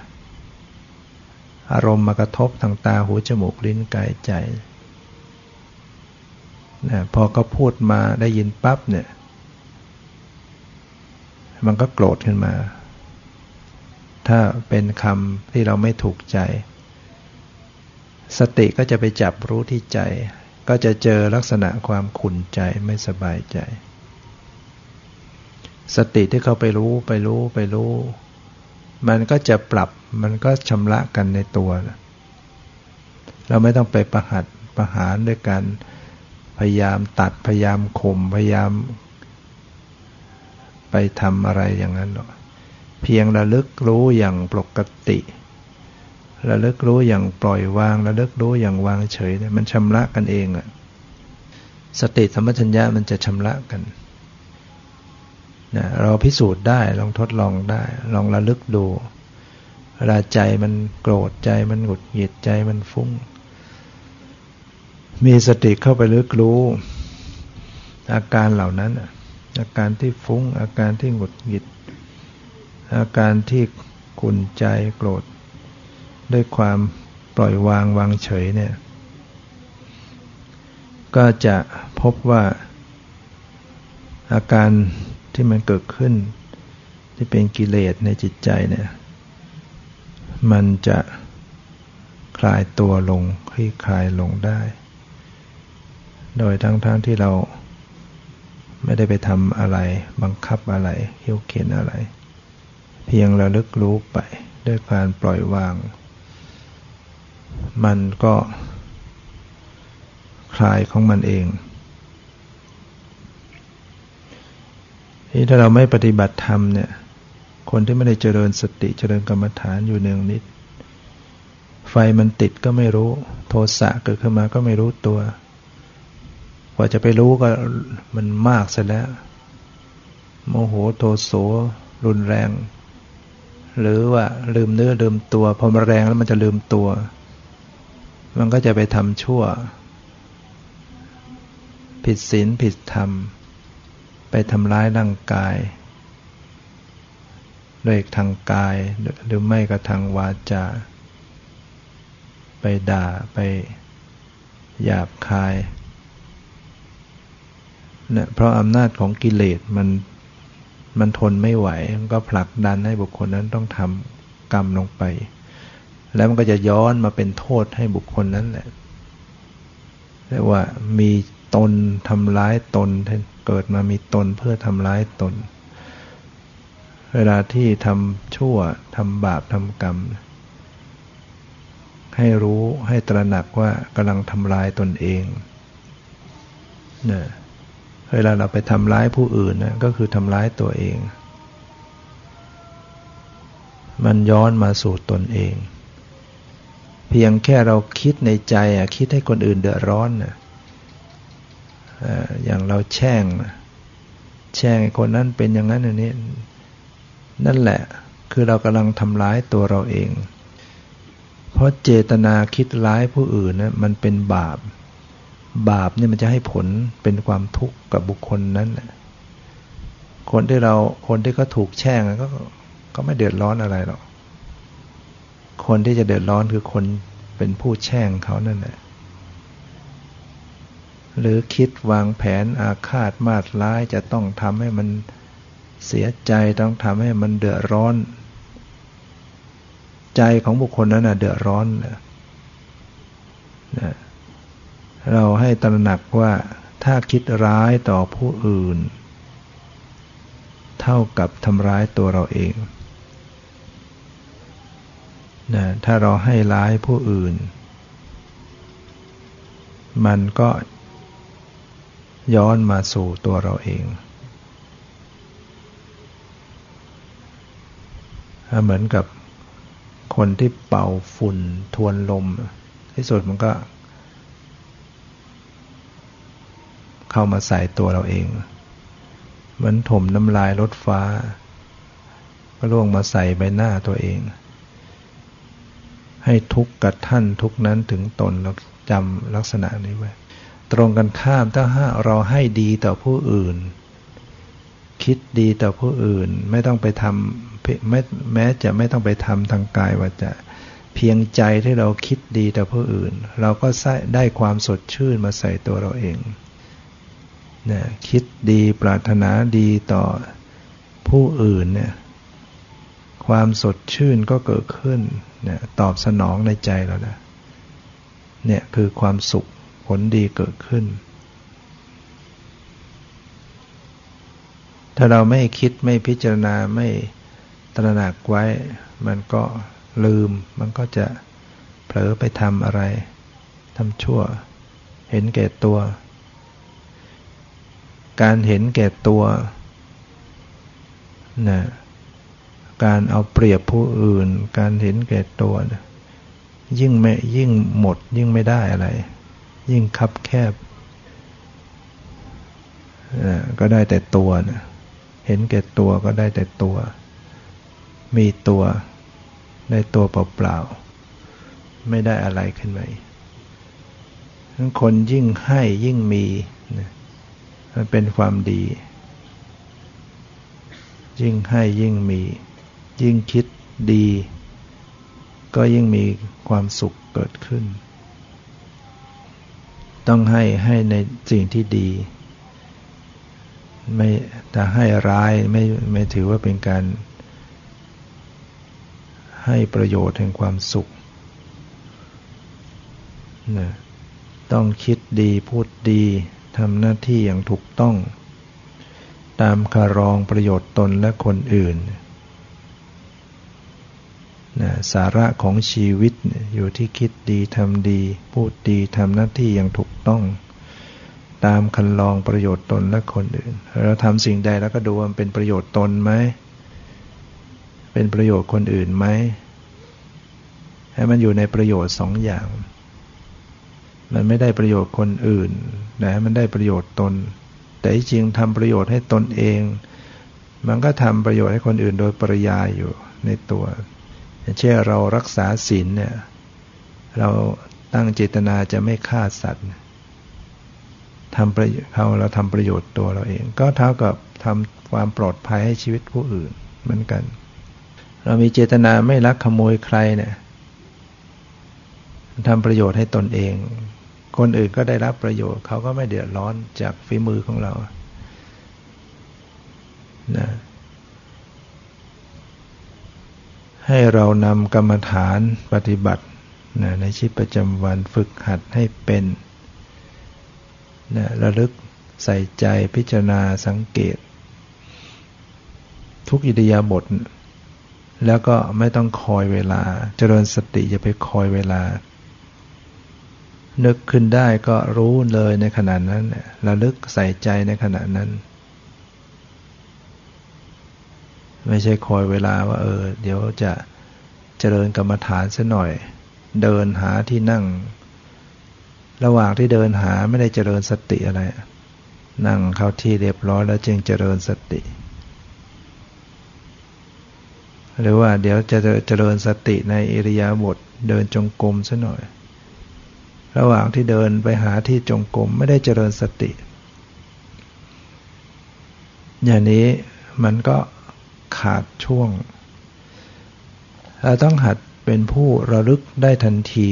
อารมณ์มากระทบทางตาหูจมูกลิ้นกายใจนะพอเขาพูดมาได้ยินปั๊บเนี่ย มันก็โกรธขึ้นมา ถ้าเป็นคำที่เราไม่ถูกใจ สติก็จะไปจับรู้ที่ใจ ก็จะเจอลักษณะความขุ่นใจไม่สบายใจ สติที่เขาไปรู้ไปรู้ไปรู้ มันก็จะปรับมันก็ชำระกันในตัว เราไม่ต้องไปประหัดประหารด้วยการพยายามตัดพยายามข่มพยายาม ไปทำอะไรอย่างนั้นหรอก เพียงระลึกรู้อย่างปกติ ระลึกรู้อย่างปล่อยวาง ระลึกรู้อย่างวางเฉยเนี่ยมันชำระกันเองอะสติธรรมชัญญะมันจะชำระกันนะเราพิสูจน์ได้ลองทดลองได้ ลองระลึกดูเวลาใจมันโกรธใจมันหงุดหงิดใจมันฟุ้ง มีสติเข้าไปลึกรู้ อาการเหล่านั้น อาการที่ฟุ้งอาการที่หงุดหงิด อาการที่ขุนใจโกรธ ด้วยความปล่อยวางวางเฉยเนี่ย ก็จะพบว่า อาการที่มันเกิดขึ้น ที่เป็นกิเลสในจิตใจเนี่ย มันจะคลายตัวลงคลี่คลายลงได้ โดยทั้งๆทที่เราไม่ได้ไปทำอะไร บังคับอะไรเฮี้ยวเข็นอะไร เพียงระลึกรู้ไปด้วยการปล่อยวาง มันก็คลายของมันเองที่ถ้าเราไม่ปฏิบัติธรรมเนี่ย คนที่ไม่ได้เจริญสติเจริญกรรมฐานอยู่เนืองนิด ไฟมันติดก็ไม่รู้ โทสะเกิดขึ้นมาก็ไม่รู้ตัว กว่าจะไปรู้ก็มันมากเสียแล้ว โมโหโทโสรุนแรง หรือว่าลืมเนื้อลืมตัวพอมาแรงแล้วมันจะลืมตัว มันก็จะไปทำชั่ว ผิดศีลผิดธรรม ไปทำร้ายร่างกายด้วยทางกายหรือไม่ก็ทางวาจา ไปด่าไปหยาบคายเนี่ยเพราะอำนาจของกิเลสมัน มันทนไม่ไหว มันก็ผลักดันให้บุคคลนั้นต้องทำกรรมลงไป แล้วมันก็จะย้อนมาเป็นโทษให้บุคคลนั้นแหละเรียกว่ามีตนทำร้ายตนเกิดมามีตนเพื่อทำร้ายตน เวลาที่ทำชั่วทำบาปทำกรรม ให้รู้ให้ตระหนักว่ากำลังทำลายตนเองเนี่ย เวลาเราไปทำร้ายผู้อื่นนะก็คือทำร้ายตัวเอง มันย้อนมาสู่ตนเอง เพียงแค่เราคิดในใจอะคิดให้คนอื่นเดือดร้อนนะอย่างเราแช่ง แช่งคนนั้นเป็นอย่างนั้นอย่างนี้ นั่นแหละคือเรากำลังทำร้ายตัวเราเอง เพราะเจตนาคิดร้ายผู้อื่นนะมันเป็นบาป บาปเนี่ยมันจะให้ผลเป็นความทุกข์กับบุคคลนั้นแหละคนที่เราคนที่เขาถูกแช่งก็ก็ไม่เดือดร้อนอะไรหรอกคนที่จะเดือดร้อนคือคนเป็นผู้แช่งเขานั่นแหละหรือคิดวางแผนอาฆาตมาดร้ายจะต้องทำให้มันเสียใจต้องทำให้มันเดือดร้อน ใจของบุคคลนั้นนะเดือดร้อนนะ เราให้ตระหนักว่าถ้าคิดร้ายต่อผู้อื่น เท่ากับทำร้ายตัวเราเองนะถ้าเราให้ร้ายผู้อื่น มันก็ย้อนมาสู่ตัวเราเอง เหมือนกับคนที่เป่าฝุ่นทวนลม ที่สุดมันก็ เข้ามาใส่ตัวเราเอง เหมือนถมน้ำลายรถฟ้า ก็ล่วงมาใส่ใบหน้าตัวเอง ให้ทุกข์กับท่านทุกนั้นถึงตนแล้วจำลักษณะนี้ไว้ ตรงกันข้ามถ้าเราให้ดีต่อผู้อื่น คิดดีต่อผู้อื่นไม่ต้องไปทำแม้แม้จะไม่ต้องไปทำทางกายว่าจะเพียงใจที่เราคิดดีต่อผู้อื่น เราก็ได้ความสดชื่นมาใส่ตัวเราเอง นี่ยคิดดีปรารถนาดีต่อผู้อื่นเนี่ยความสดชื่นก็เกิดขึ้นนี่ยตอบสนองในใจเรานะเนี่ยคือความสุขผลดีเกิดขึ้น ถ้าเราไม่คิดไม่พิจารณาไม่ตระหนักไว้ มันก็ลืม มันก็จะเผลอไปทำอะไรทำชั่ว เห็นแก่ตัว การเห็นแก่ตัวนะการเอาเปรียบผู้อื่น การเห็นแก่ตัวนะยิ่งไม่ยิ่งหมด ยิ่งไม่ได้อะไร ยิ่งคับแคบก็ได้แต่ตัวนะเห็นแก่ตัวก็ได้แต่ตัว มีตัว ได้ตัวเปล่าๆไม่ได้อะไรขึ้นมาทั้งคนยิ่งให้ยิ่งมีนะ มันเป็นความดี ยิ่งให้ยิ่งมี ยิ่งคิดดี ก็ยิ่งมีความสุขเกิดขึ้น ต้องให้ให้ในสิ่งที่ดี ไม่แต่ให้ร้ายไม่ไม่ถือว่าเป็นการ ให้ประโยชน์แห่งความสุขนะต้องคิดดีพูดดี ทำหน้าที่อย่างถูกต้อง ตามคารองประโยชน์ตนและคนอื่นนะสาระของชีวิตอยู่ที่คิดดีทำดี พูดดีทำหน้าที่อย่างถูกต้อง ตามคันลองประโยชน์ตนและคนอื่น เราทำสิ่งใดแล้วก็ดูว่ามันเป็นประโยชน์ตนไหมเป็นประโยชน์คนอื่นไหมให้มันอยู่ในประโยชน์สองอย่าง มันไม่ได้ประโยชน์คนอื่น แต่มันได้ประโยชน์ตน แต่จริงทำประโยชน์ให้ตนเอง มันก็ทำประโยชน์ให้คนอื่นโดยปริยายอยู่ในตัว เช่นเรารักษาศีลเนี่ยเราตั้งเจตนาจะไม่ฆ่าสัตว์ทำประเขาเราทำประโยชน์ตัวเราเอง ก็เท่ากับทำความปลอดภัยให้ชีวิตผู้อื่นเหมือนกัน เรามีเจตนาไม่ลักขโมยใครเนี่ยทำประโยชน์ให้ตนเอง คนอื่นก็ได้รับประโยชน์ เขาก็ไม่เดือดร้อนจากฝีมือของเรานะให้เรานำกรรมฐานปฏิบัตินะในชีวิตประจำวันฝึกหัดให้เป็นนะระลึกใส่ใจพิจารณาสังเกต ทุกอิริยาบถแล้วก็ไม่ต้องคอยเวลา เจริญสติอย่าไปคอยเวลา นึกขึ้นได้ก็รู้เลยในขณะนั้นระลึกใส่ใจในขณะนั้น ไม่ใช่คอยเวลาว่า เออ เดี๋ยวจะเจริญกรรมฐานซะหน่อย เดินหาที่นั่ง ระหว่างที่เดินหาไม่ได้เจริญสติอะไร นั่งเข้าที่เรียบร้อยแล้วจึงเจริญสติ หรือว่าเดี๋ยวจะเจริญสติในอิริยาบถเดินจงกรมซะหน่อย ระหว่างที่เดินไปหาที่จงกรมไม่ได้เจริญสติ อย่างนี้มันก็ขาดช่วง เราต้องหัดเป็นผู้ระลึกได้ทันที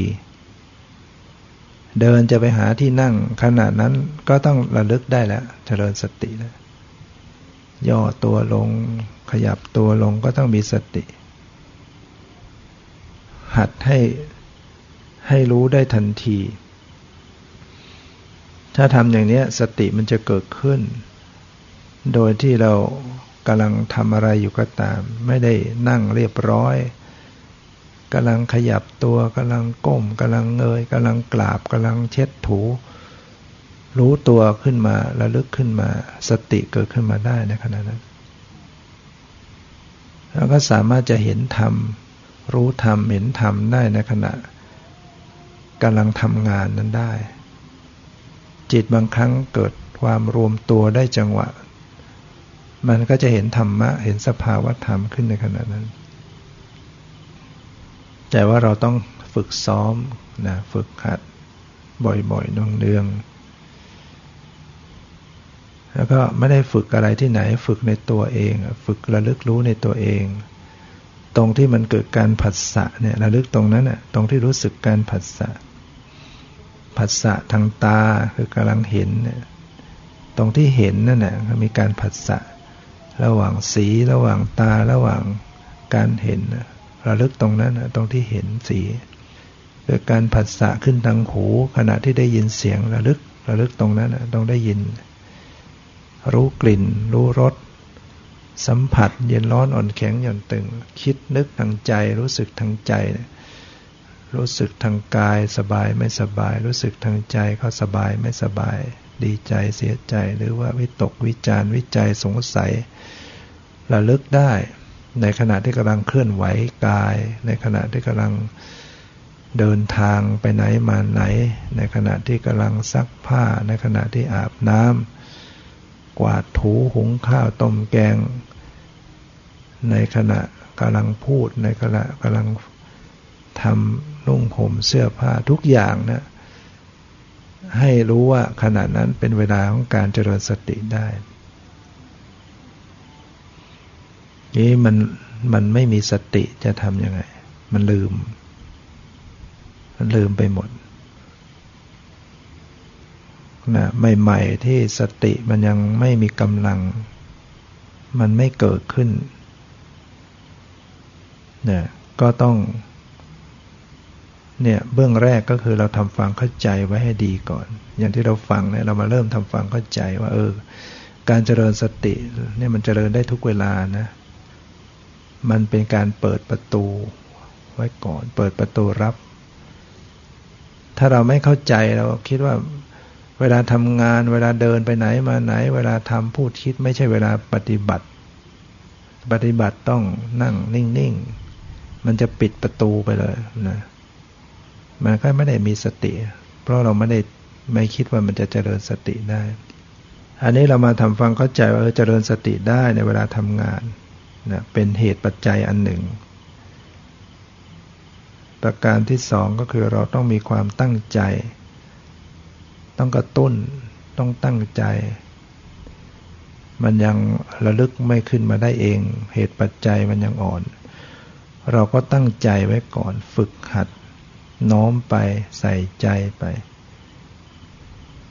เดินจะไปหาที่นั่งขนาดนั้นก็ต้องระลึกได้แล้ว เจริญสติแล้วย่อตัวลงขยับตัวลงก็ต้องมีสติ หัดให้ ให้รู้ได้ทันที ถ้าทำอย่างนี้สติมันจะเกิดขึ้น โดยที่เรากำลังทำอะไรอยู่ก็ตาม ไม่ได้นั่งเรียบร้อยกำลังขยับตัวกำลังก้มกำลังเงยกำลังกราบกำลังเช็ดถู รู้ตัวขึ้นมาระลึกขึ้นมา สติเกิดขึ้นมาได้ในขณะนั้นแล้วก็สามารถจะเห็นธรรมรู้ธรรมเห็นธรรมได้ในขณะ กำลังทำงานนั้นได้ จิตบางครั้งเกิดความรวมตัวได้จังหวะ มันก็จะเห็นธรรมะ เห็นสภาวะธรรมขึ้นในขณะนั้น แต่ว่าเราต้องฝึกซ้อมนะฝึกหัดบ่อยๆนองเนืองแล้วก็ไม่ได้ฝึกอะไรที่ไหนฝึกในตัวเอง ฝึกระลึกรู้ในตัวเอง ตรงที่มันเกิดการผัสสะเนี่ยระลึกตรงนั้นน่ะตรงที่รู้สึกการผัสสะ ผัสสะทางตาคือกำลังเห็นเนี่ยตรงที่เห็นนั่นแหละมีการผัสสะระหว่างสีระหว่างตาระหว่างการเห็นระลึกตรงนั้นตรงที่เห็นสีเกิดการผัสสะขึ้นทางหู ขณะที่ได้ยินเสียงระลึกระลึกตรงนั้นต้องได้ยิน รู้กลิ่น รู้รสสัมผัส เย็นร้อนอ่อนแข็งหย่อนตึง คิดนึกทางใจรู้สึกทางใจ รู้สึกทางกายสบายไม่สบาย รู้สึกทางใจเขาสบายไม่สบาย ดีใจเสียใจหรือว่าวิตกวิจารวิจัยสงสัย ระลึกได้ ในขณะที่กำลังเคลื่อนไหวกาย ในขณะที่กำลังเดินทางไปไหนมาไหน ในขณะที่กำลังซักผ้า ในขณะที่อาบน้ำกวาดถูหุงข้าวต้มแกง ในขณะกำลังพูดในขณะกำลังทำ นุ่งห่มเสื้อผ้าทุกอย่างนะให้รู้ว่าขณะนั้นเป็นเวลาของการเจริญสติได้นี้มันมันไม่มีสติจะทำยังไง มันลืม มันลืมไปหมดนะใหม่ๆที่สติมันยังไม่มีกำลัง มันไม่เกิดขึ้นเนี่ยก็ต้อง เนี่ยเบื้องแรกก็คือเราทำฟังเข้าใจไว้ให้ดีก่อน อย่างที่เราฟังเนี่ยเรามาเริ่มทำฟังเข้าใจว่า เออ การเจริญสติเนี่ยมันเจริญได้ทุกเวลานะ มันเป็นการเปิดประตูไว้ก่อน เปิดประตูรับ ถ้าเราไม่เข้าใจเราคิดว่าเวลาทำงาน เวลาเดินไปไหนมาไหน เวลาทำพูดคิดไม่ใช่เวลาปฏิบัติ ปฏิบัติต้องนั่งนิ่ง ๆ มันจะปิดประตูไปเลยนะ มันก็ไม่ได้มีสติ เพราะเราไม่ได้ไม่คิดว่ามันจะเจริญสติได้ อันนี้เรามาทำฟังเข้าใจว่าเจริญสติได้ในเวลาทำงานนะเป็นเหตุปัจจัยอันหนึ่ง ประการที่สองก็คือเราต้องมีความตั้งใจ ต้องกระตุ้น ต้องตั้งใจ มันยังระลึกไม่ขึ้นมาได้เอง เหตุปัจจัยมันยังอ่อน เราก็ตั้งใจไว้ก่อน ฝึกหัด น้อมไปใส่ใจไป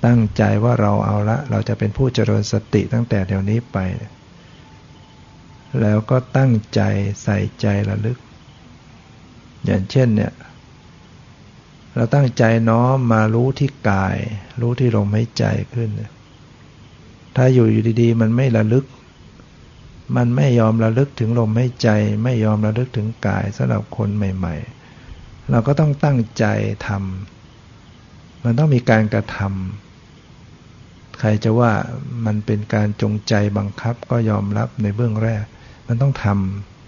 ตั้งใจว่าเราเอาละ เราจะเป็นผู้เจริญสติตั้งแต่เดี๋ยวนี้ไป แล้วก็ตั้งใจใส่ใจระลึก อย่างเช่นเนี่ยเราตั้งใจน้อมมารู้ที่กาย รู้ที่ลมหายใจขึ้น ถ้าอยู่อยู่ดีๆ มันไม่ระลึก มันไม่ยอมระลึกถึงลมหายใจ ไม่ยอมระลึกถึงกายสำหรับคนใหม่ ๆ เราก็ต้องตั้งใจทำมันต้องมีการกระทำใครจะว่ามันเป็นการจงใจบังคับก็ยอมรับในเบื้องแรก มันต้องท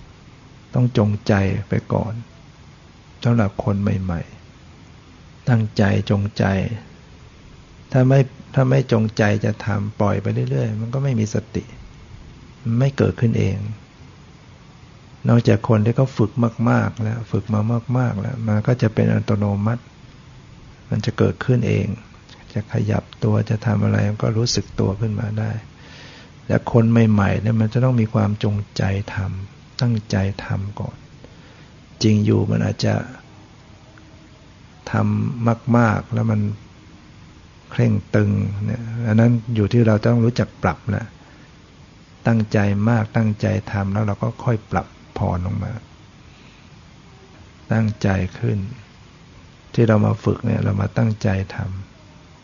ำต้องจงใจไปก่อนสำหรับคนใหม่ ๆ ตั้งใจจงใจ ถ้าไม่ถ้าไม่จงใจจะทำปล่อยไปเรื่อย ๆ มันก็ไม่มีสติไม่เกิดขึ้นเอง นอกจากคนที่เขาฝึกมาก ๆ แล้วฝึกมามาก ๆ แล้วมันก็จะเป็นอัตโนมัติ มันจะเกิดขึ้นเอง จะขยับตัวจะทำอะไรมันก็รู้สึกตัวขึ้นมาได้แต่คนใหม่ๆเนี่ยมันจะต้องมีความจงใจทำตั้งใจทำก่อน จริงอยู่มันอาจจะทำมาก ๆ แล้วมันเคร่งตึงเนี่ยอันนั้นอยู่ที่เราต้องรู้จักปรับแหละตั้งใจมากตั้งใจทำแล้วเราก็ค่อยปรับ ผ่อนลงมา ตั้งใจขึ้น ที่เรามาฝึกเนี่ยเรามาตั้งใจท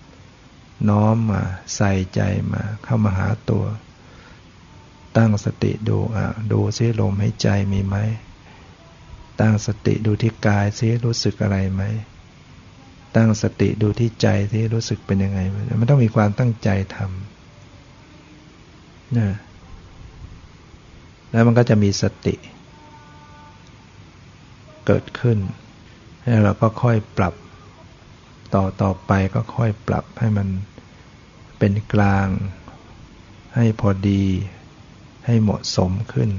ำน้อมมาใส่ใจมา เข้ามาหาตัว ตั้งสติดูอะดูซิลมหายใจมีไหมตั้งสติดูที่กายซิรู้สึกอะไรไหมตั้งสติดูที่ใจที่รู้สึกเป็นยังไง มันต้องมีความตั้งใจทำนะแล้วมันก็จะมีสติ เกิดขึ้นแล้วเราก็ค่อยปรับ ต่อต่อไปก็ค่อยปรับให้มันเป็นกลาง ให้พอดี ให้เหมาะสมขึ้น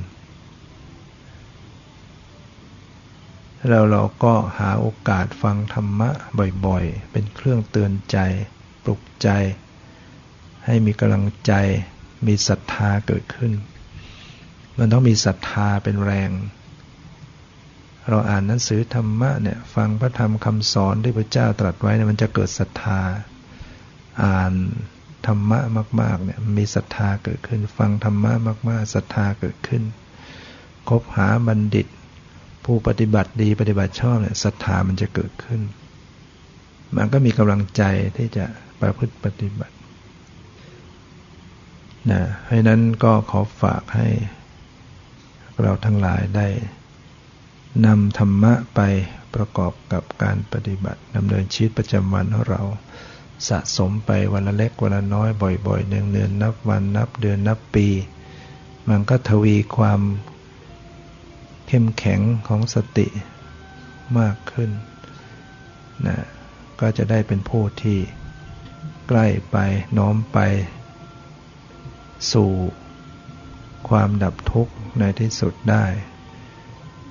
แล้วเราก็หาโอกาสฟังธรรมะบ่อยๆ เป็นเครื่องเตือนใจ ปลุกใจ ให้มีกำลังใจ มีศรัทธาเกิดขึ้น มันต้องมีศรัทธาเป็นแรง เราอ่านหนังสือธรรมะเนี่ยฟังพระธรรมคำสอนที่พระเจ้าตรัสไว้เนี่ยมันจะเกิดศรัทธา อ่านธรรมะมาก ๆ เนี่ยมีศรัทธาเกิดขึ้น ฟังธรรมะมากๆศรัทธาเกิดขึ้น คบหาบัณฑิต ผู้ปฏิบัติดีปฏิบัติชอบเนี่ยศรัทธามันจะเกิดขึ้น มันก็มีกำลังใจที่จะประพฤติปฏิบัตินะให้นั้นก็ขอฝากให้เราทั้งหลายได้ นำธรรมะไปประกอบกับการปฏิบัติดำเนินชีวิตประจำวันของเราสะสมไปวันละเล็กวันละน้อยบ่อยๆเนือนๆนับวันนับเดือนนับปี มันก็ทวีความเข้มแข็งของสติมากขึ้นนะก็จะได้เป็นผู้ที่ใกล้ไปน้อมไป สู่ความดับทุกข์ในที่สุดได้